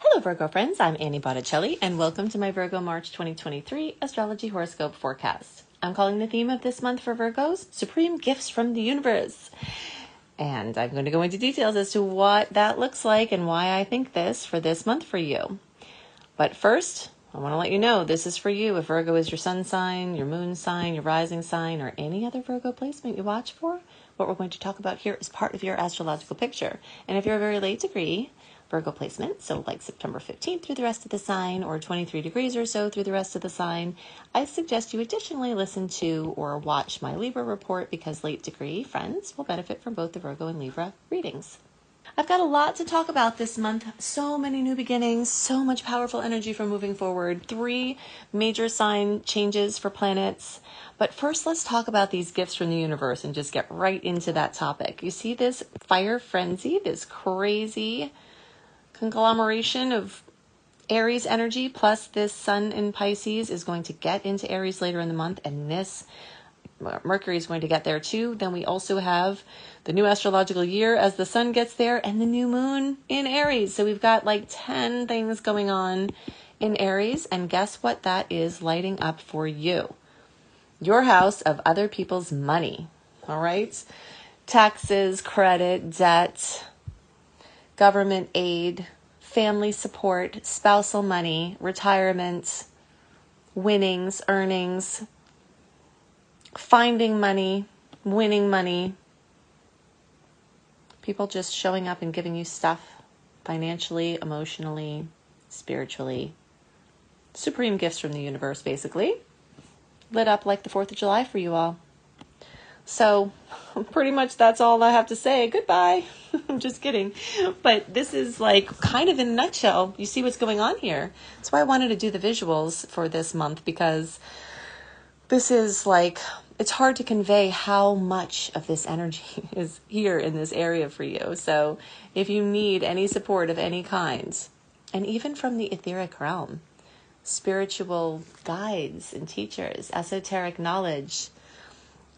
Hello, Virgo friends. I'm Annie Botticelli, and welcome to my Virgo March 2023 Astrology Horoscope Forecast. I'm calling the theme of this month for Virgos Supreme Gifts from the Universe. And I'm going to go into details as to what that looks like and why I think this for this month for you. But first, I want to let you know this is for you if Virgo is your sun sign, your moon sign, your rising sign, or any other Virgo placement you watch for. What we're going to talk about here is part of your astrological picture. And if you're a very late degree, Virgo placement, so like September 15th through the rest of the sign, or 23 degrees or so through the rest of the sign, I suggest you additionally listen to or watch my Libra report because late degree friends will benefit from both the Virgo and Libra readings. I've got a lot to talk about this month. So many new beginnings, so much powerful energy for moving forward, three major sign changes for planets. But first, let's talk about these gifts from the universe and just get right into that topic. You see this fire frenzy, this crazy conglomeration of Aries energy plus this Sun in Pisces is going to get into Aries later in the month, and this Mercury is going to get there too. Then we also have the new astrological year as the Sun gets there, and the new moon in Aries. So we've got like 10 things going on in Aries, and guess what that is lighting up for you? Your house of other people's money. All right? Taxes, credit, debt, government aid, family support, spousal money, retirement, winnings, earnings, finding money, winning money, people just showing up and giving you stuff financially, emotionally, spiritually. Supreme gifts from the universe, basically. Lit up like the 4th of July for you all. So, pretty much that's all I have to say. Goodbye. I'm just kidding. But this is like kind of in a nutshell. You see what's going on here. That's why I wanted to do the visuals for this month because this is like, it's hard to convey how much of this energy is here in this area for you. So, if you need any support of any kind, and even from the etheric realm, spiritual guides and teachers, esoteric knowledge,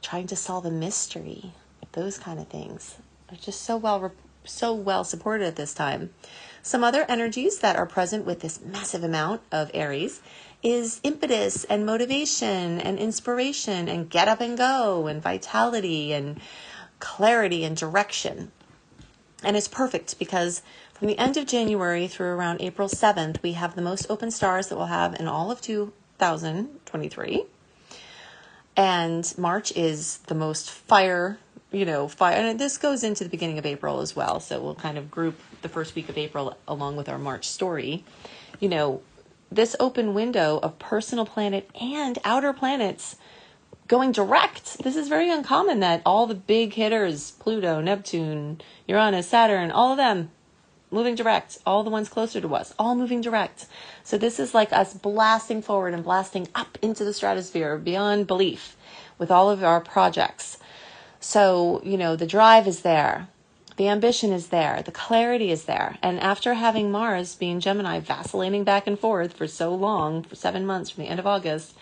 trying to solve a mystery, those kind of things are just so well so well supported at this time. Some other energies that are present with this massive amount of Aries is impetus and motivation and inspiration and get up and go and vitality and clarity and direction. And it's perfect because from the end of January through around April 7th, we have the most open stars that we'll have in all of 2023. And March is the most fire, you know, fire. And this goes into the beginning of April as well. So we'll kind of group the first week of April along with our March story. You know, this open window of personal planet and outer planets going direct. This is very uncommon that all the big hitters, Pluto, Neptune, Uranus, Saturn, all of them moving direct, all the ones closer to us, all moving direct. So this is like us blasting forward and blasting up into the stratosphere beyond belief with all of our projects. So, you know, the drive is there. The ambition is there. The clarity is there. And after having Mars being Gemini vacillating back and forth for so long, for seven months from the end of August,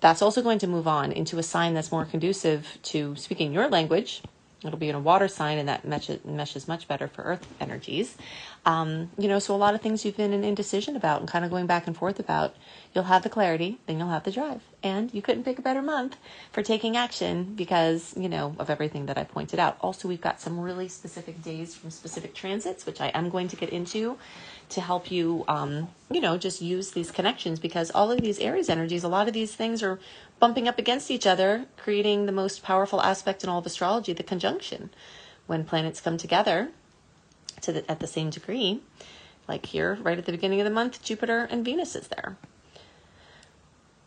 that's also going to move on into a sign that's more conducive to speaking your language, It'll be in a water sign, and that meshes, meshes much better for earth energies. Um, you know, so a lot of things you've been in indecision about and kind of going back and forth about, you'll have the clarity, then you'll have the drive. And you couldn't pick a better month for taking action because, you know, of everything that I pointed out. Also, we've got some really specific days from specific transits, which I am going to get into to help you, um, you know, just use these connections because all of these Aries energies, a lot of these things are bumping up against each other, creating the most powerful aspect in all of astrology, the conjunction. When planets come together to the, at the same degree, like here, right at the beginning of the month, Jupiter and Venus is there.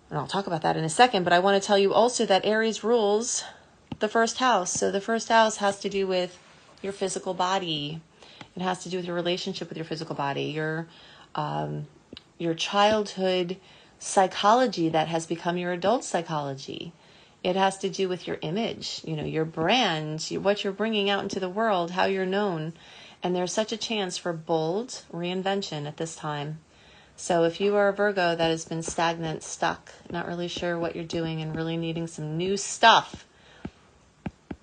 And I'll talk about that in a second, but I want to tell you also that Aries rules the first house. So the first house has to do with your physical body. It has to do with your relationship with your physical body, your um, your childhood psychology that has become your adult psychology. It has to do with your image, you know, your brand, what you're bringing out into the world, how you're known. And there's such a chance for bold reinvention at this time. So if you are a Virgo that has been stagnant, stuck, not really sure what you're doing, and really needing some new stuff,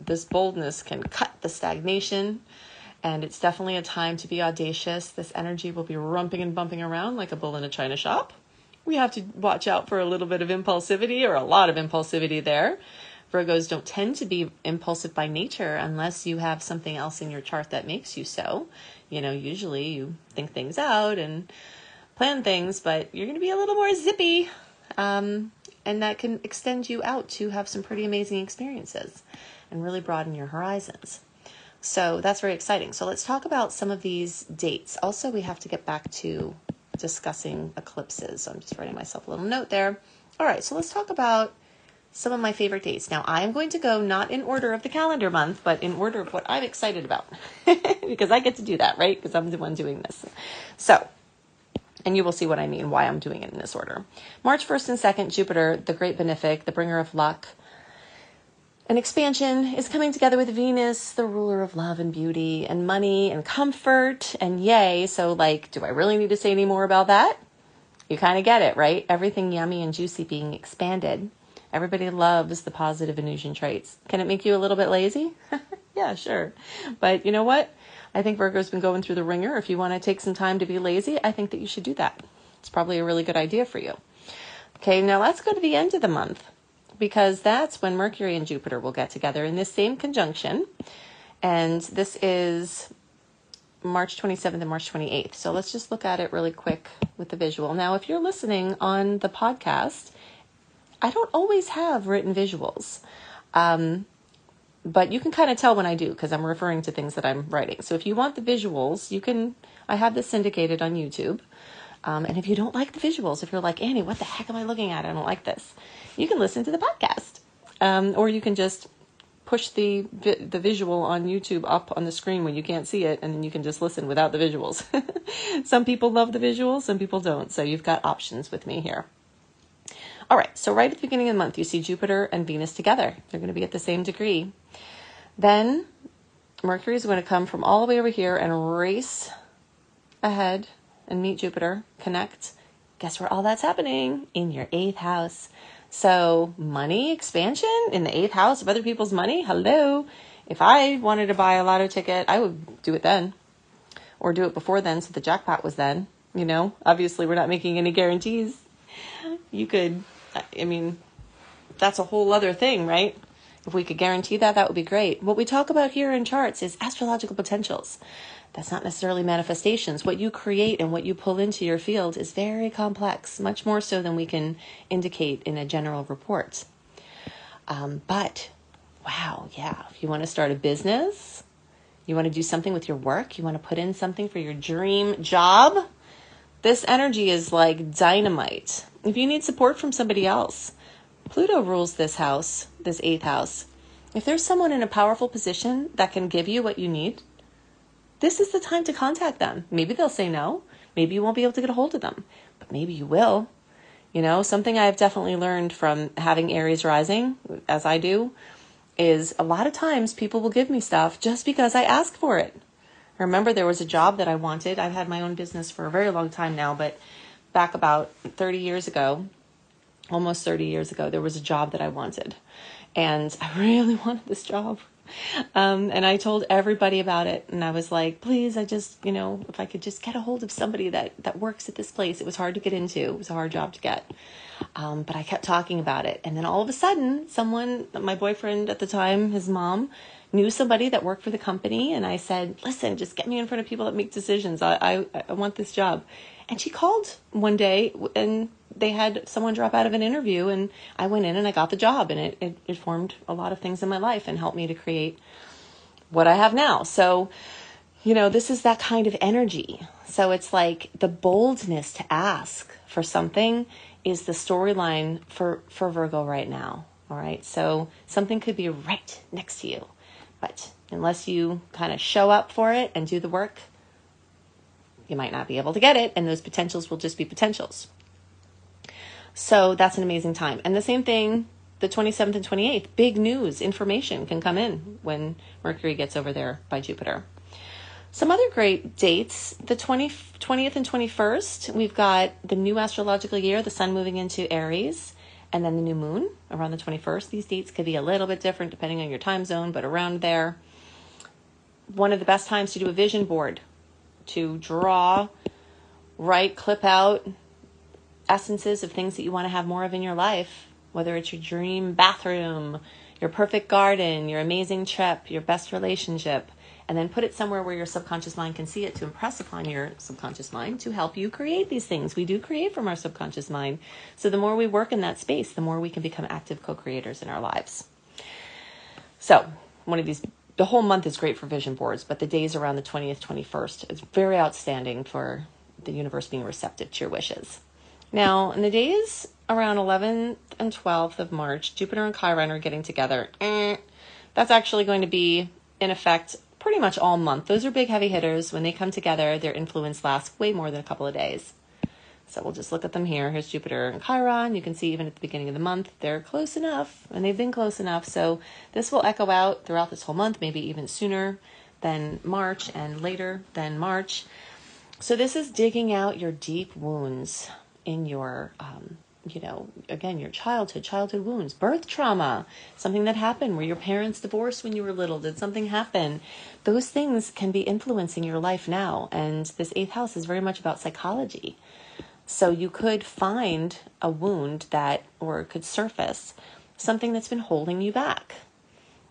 this boldness can cut the stagnation and it's definitely a time to be audacious. This energy will be rumping and bumping around like a bull in a china shop. We have to watch out for a little bit of impulsivity or a lot of impulsivity there. Virgos don't tend to be impulsive by nature unless you have something else in your chart that makes you so. You know, usually you think things out and plan things, but you're going to be a little more zippy. Um, and that can extend you out to have some pretty amazing experiences and really broaden your horizons. So that's very exciting. So let's talk about some of these dates. Also, we have to get back to discussing eclipses. So I'm just writing myself a little note there. All right, so let's talk about some of my favorite dates. Now, I am going to go not in order of the calendar month, but in order of what I'm excited about because I get to do that, right? Because I'm the one doing this. So, and you will see what I mean, why I'm doing it in this order. March 1st and 2nd, Jupiter, the great benefic, the bringer of luck, an expansion is coming together with Venus, the ruler of love and beauty and money and comfort and yay. So, like, do I really need to say any more about that? You kind of get it, right? Everything yummy and juicy being expanded. Everybody loves the positive Venusian traits. Can it make you a little bit lazy? yeah, sure. But you know what? I think Virgo's been going through the wringer. If you want to take some time to be lazy, I think that you should do that. It's probably a really good idea for you. Okay, now let's go to the end of the month because that's when Mercury and Jupiter will get together in this same conjunction. And this is March 27th and March 28th. So let's just look at it really quick with the visual. Now, if you're listening on the podcast, I don't always have written visuals. Um, but you can kind of tell when I do because I'm referring to things that I'm writing. So if you want the visuals, you can, I have this syndicated on YouTube. Um, and if you don't like the visuals, if you're like, Annie, what the heck am I looking at? I don't like this you can listen to the podcast. Um, or you can just push the the visual on YouTube up on the screen when you can't see it, and then you can just listen without the visuals. some people love the visuals, some people don't. So you've got options with me here. All right, so right at the beginning of the month, you see Jupiter and Venus together. They're going to be at the same degree. Then Mercury is going to come from all the way over here and race ahead and meet Jupiter, connect. Guess where all that's happening? In your eighth house. So, money expansion in the eighth house of other people's money. Hello. If I wanted to buy a lotto ticket, I would do it then or do it before then so the jackpot was then. You know, obviously, we're not making any guarantees. You could, I mean, that's a whole other thing, right? If we could guarantee that, that would be great. What we talk about here in charts is astrological potentials. That's not necessarily manifestations. What you create and what you pull into your field is very complex, much more so than we can indicate in a general report. Um, but wow, yeah, if you want to start a business, you want to do something with your work, you want to put in something for your dream job, this energy is like dynamite. If you need support from somebody else, Pluto rules this house, this eighth house. If there's someone in a powerful position that can give you what you need, this is the time to contact them. Maybe they'll say no. Maybe you won't be able to get a hold of them, but maybe you will. You know, something I've definitely learned from having Aries rising, as I do, is a lot of times people will give me stuff just because I ask for it. I remember there was a job that I wanted. I've had my own business for a very long time now, but back about 30 years ago, almost 30 years ago, there was a job that I wanted. And I really wanted this job. Um, and I told everybody about it. And I was like, please, I just, you know, if I could just get a hold of somebody that, that works at this place. It was hard to get into, it was a hard job to get. Um, but I kept talking about it. And then all of a sudden, someone, my boyfriend at the time, his mom, knew somebody that worked for the company. And I said, listen, just get me in front of people that make decisions. I, I, I want this job. And she called one day and they had someone drop out of an interview and I went in and I got the job and it, it, it formed a lot of things in my life and helped me to create what I have now. So, you know, this is that kind of energy. So it's like the boldness to ask for something is the storyline for, for Virgo right now. All right. So something could be right next to you. But unless you kind of show up for it and do the work, you might not be able to get it. And those potentials will just be potentials. So that's an amazing time. And the same thing, the 27th and 28th, big news, information can come in when Mercury gets over there by Jupiter. Some other great dates the 20, 20th and 21st, we've got the new astrological year, the sun moving into Aries, and then the new moon around the 21st. These dates could be a little bit different depending on your time zone, but around there. one of the best times to do a vision board, to draw, write, clip out essences of things that you want to have more of in your life, whether it's your dream bathroom, your perfect garden, your amazing trip, your best relationship, and then put it somewhere where your subconscious mind can see it to impress upon your subconscious mind to help you create these things. We do create from our subconscious mind. So the more we work in that space, the more we can become active co creators in our lives. So, one of these, the whole month is great for vision boards, but the days around the 20th, 21st is very outstanding for the universe being receptive to your wishes. Now, in the days around 11th and 12th of March, Jupiter and Chiron are getting together. Eh, that's actually going to be in effect pretty much all month. Those are big heavy hitters. When they come together, their influence lasts way more than a couple of days. So we'll just look at them here. Here's Jupiter and Chiron. You can see even at the beginning of the month, they're close enough, and they've been close enough. So this will echo out throughout this whole month, maybe even sooner than March and later than March. So this is digging out your deep wounds in your um, you know, again, your childhood, childhood wounds, birth trauma, something that happened where your parents divorced when you were little, did something happen? Those things can be influencing your life now. And this eighth house is very much about psychology. So you could find a wound that, or could surface something that's been holding you back,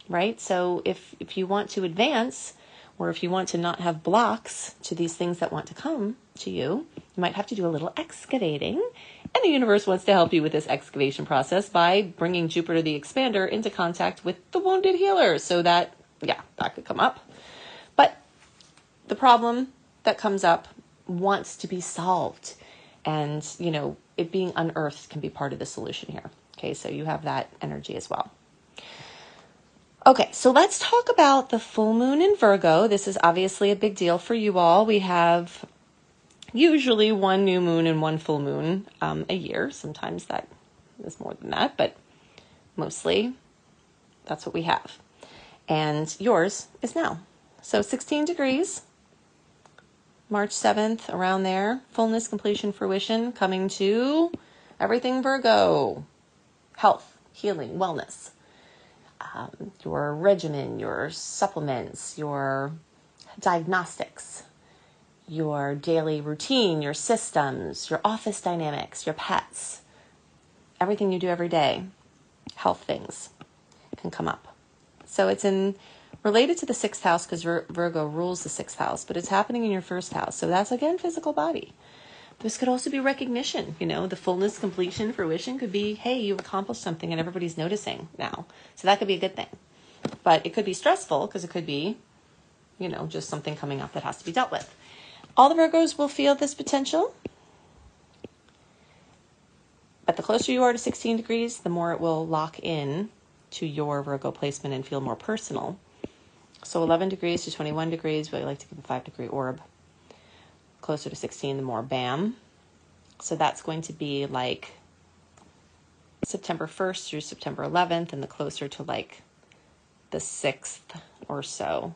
right? So if, if you want to advance, or if you want to not have blocks to these things that want to come to you, you might have to do a little excavating and the universe wants to help you with this excavation process by bringing Jupiter the expander into contact with the wounded healer so that, yeah, that could come up. But the problem that comes up wants to be solved. And, you know, it being unearthed can be part of the solution here. Okay, so you have that energy as well. Okay, so let's talk about the full moon in Virgo. This is obviously a big deal for you all. We have usually one new moon and one full moon um, a year. Sometimes that is more than that, but mostly that's what we have. And yours is now. So 16 degrees, March 7th, around there. Fullness, completion, fruition, coming to everything Virgo health, healing, wellness. Um, your regimen, your supplements, your diagnostics, your daily routine, your systems, your office dynamics, your pets, everything you do every day, health things can come up. So it's in related to the sixth house because Vir- Virgo rules the sixth house, but it's happening in your first house. So that's again physical body. This could also be recognition, you know, the fullness, completion, fruition could be, hey, you've accomplished something and everybody's noticing now. So that could be a good thing. But it could be stressful because it could be, you know, just something coming up that has to be dealt with. All the Virgos will feel this potential. But the closer you are to 16 degrees, the more it will lock in to your Virgo placement and feel more personal. So 11 degrees to 21 degrees, we like to give a 5 degree orb. Closer to 16, the more bam. So that's going to be like September 1st through September 11th, and the closer to like the 6th or so,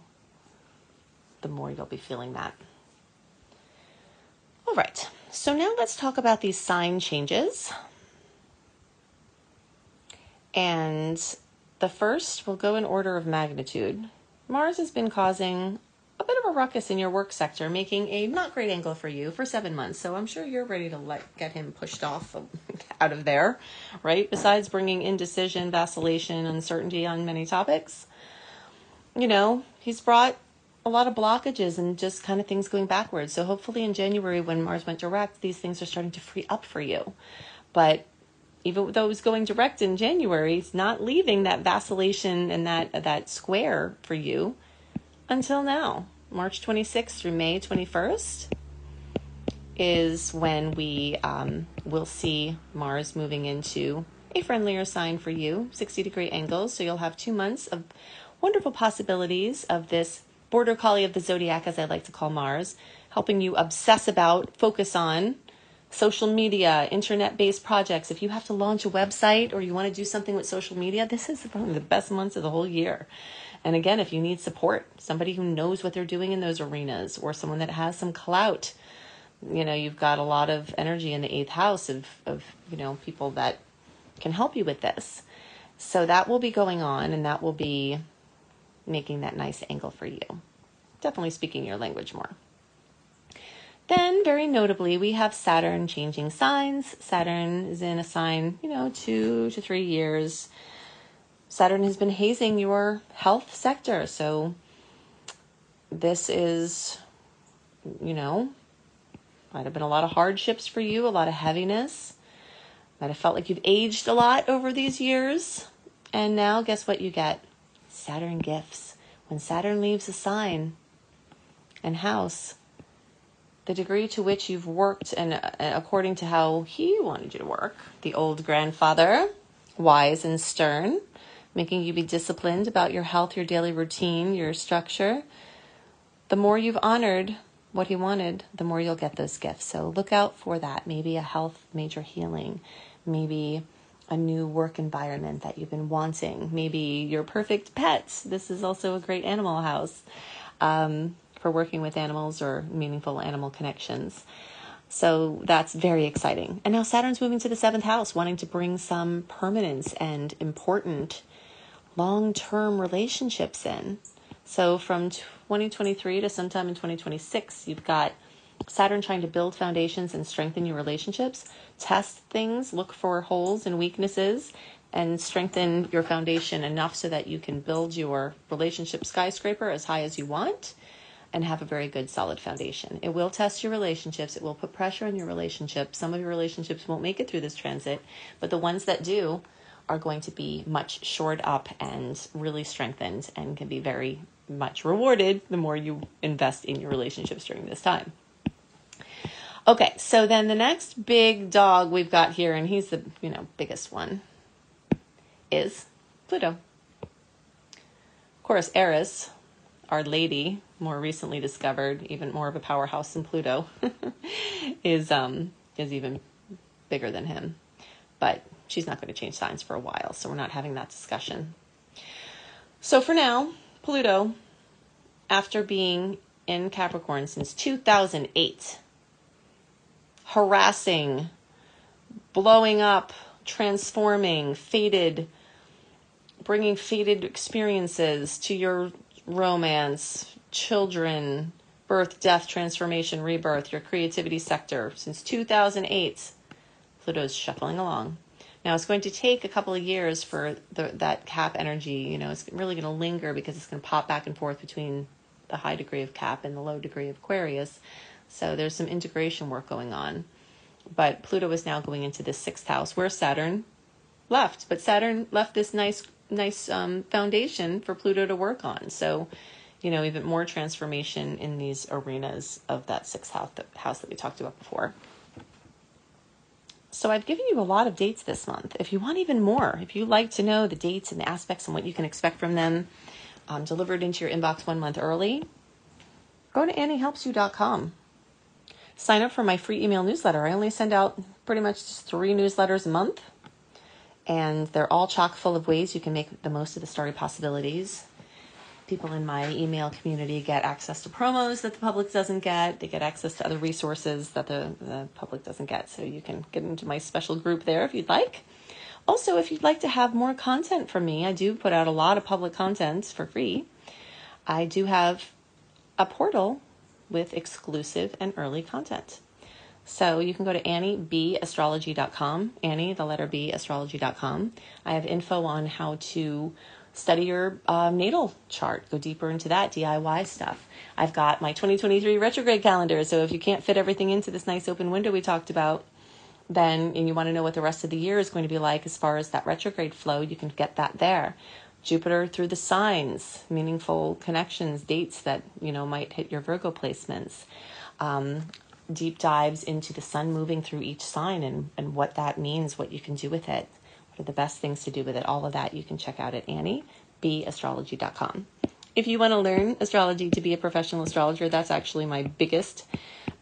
the more you'll be feeling that. All right, so now let's talk about these sign changes. And the first will go in order of magnitude. Mars has been causing a bit of a ruckus in your work sector, making a not great angle for you for seven months. So I'm sure you're ready to let get him pushed off out of there, right? Besides bringing indecision, vacillation, uncertainty on many topics, you know, he's brought a lot of blockages and just kind of things going backwards. So hopefully in January when Mars went direct, these things are starting to free up for you. But even though it was going direct in January, it's not leaving that vacillation and that that square for you until now. March 26th through May 21st is when we um, will see Mars moving into a friendlier sign for you, 60 degree angles. So you'll have two months of wonderful possibilities of this border collie of the zodiac, as I like to call Mars, helping you obsess about, focus on social media, internet based projects. If you have to launch a website or you want to do something with social media, this is probably the best months of the whole year. And again, if you need support, somebody who knows what they're doing in those arenas or someone that has some clout, you know, you've got a lot of energy in the eighth house of, of you know, people that can help you with this. So that will be going on and that will be making that nice angle for you. definitely speaking your language more. Then, very notably, we have Saturn changing signs. Saturn is in a sign, you know, two to three years. Saturn has been hazing your health sector. So, this is, you know, might have been a lot of hardships for you, a lot of heaviness. Might have felt like you've aged a lot over these years. And now, guess what you get? Saturn gifts. When Saturn leaves a sign and house, the degree to which you've worked and uh, according to how he wanted you to work, the old grandfather, wise and stern, making you be disciplined about your health, your daily routine, your structure. The more you've honored what he wanted, the more you'll get those gifts. So look out for that. Maybe a health major healing, maybe a new work environment that you've been wanting, maybe your perfect pet. This is also a great animal house. Um, for working with animals or meaningful animal connections. So that's very exciting. And now Saturn's moving to the seventh house, wanting to bring some permanence and important long term relationships in. So from 2023 to sometime in 2026, you've got Saturn trying to build foundations and strengthen your relationships, test things, look for holes and weaknesses, and strengthen your foundation enough so that you can build your relationship skyscraper as high as you want and have a very good solid foundation. It will test your relationships, it will put pressure on your relationships. Some of your relationships won't make it through this transit, but the ones that do are going to be much shored up and really strengthened and can be very much rewarded the more you invest in your relationships during this time. Okay, so then the next big dog we've got here, and he's the you know biggest one, is Pluto. Of course, Eris, our lady, more recently discovered, even more of a powerhouse than Pluto, is um is even bigger than him. But she's not going to change signs for a while, so we're not having that discussion. So for now, Pluto, after being in Capricorn since 2008, harassing, blowing up, transforming, fated, bringing fated experiences to your romance, children, birth, death, transformation, rebirth, your creativity sector since 2008. Pluto's shuffling along. Now it's going to take a couple of years for the, that cap energy, you know, it's really going to linger because it's going to pop back and forth between the high degree of cap and the low degree of Aquarius. So there's some integration work going on. But Pluto is now going into the sixth house where Saturn left. But Saturn left this nice nice um, foundation for Pluto to work on. So, you know, even more transformation in these arenas of that sixth house that, house that we talked about before. So I've given you a lot of dates this month. If you want even more, if you like to know the dates and the aspects and what you can expect from them um, delivered into your inbox one month early, go to anniehelpsyou.com. Sign up for my free email newsletter. I only send out pretty much just three newsletters a month and they're all chock full of ways you can make the most of the story possibilities. People in my email community get access to promos that the public doesn't get. They get access to other resources that the, the public doesn't get. So you can get into my special group there if you'd like. Also, if you'd like to have more content from me, I do put out a lot of public content for free. I do have a portal with exclusive and early content. So you can go to anniebastrology.com, Annie, the letter B, astrology.com. I have info on how to study your uh, natal chart, go deeper into that DIY stuff. I've got my 2023 retrograde calendar, so if you can't fit everything into this nice open window we talked about, then and you want to know what the rest of the year is going to be like as far as that retrograde flow, you can get that there. Jupiter through the signs, meaningful connections, dates that you know might hit your Virgo placements. Um, deep dives into the sun moving through each sign and, and what that means, what you can do with it, the best things to do with it. All of that you can check out at anniebastrology.com. If you want to learn astrology to be a professional astrologer, that's actually my biggest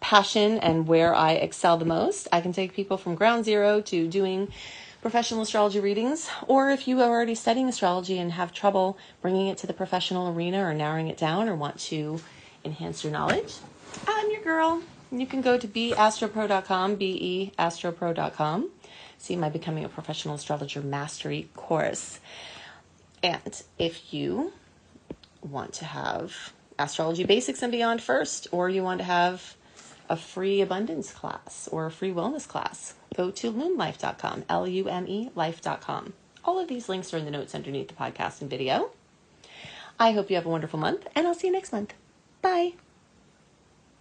passion and where I excel the most. I can take people from ground zero to doing professional astrology readings, or if you are already studying astrology and have trouble bringing it to the professional arena or narrowing it down or want to enhance your knowledge, I'm your girl. You can go to beastropro.com, beastropro.com, see my Becoming a Professional Astrologer Mastery course. And if you want to have Astrology Basics and Beyond first, or you want to have a free abundance class or a free wellness class, go to lumelife.com, L U M E life.com. All of these links are in the notes underneath the podcast and video. I hope you have a wonderful month, and I'll see you next month. Bye.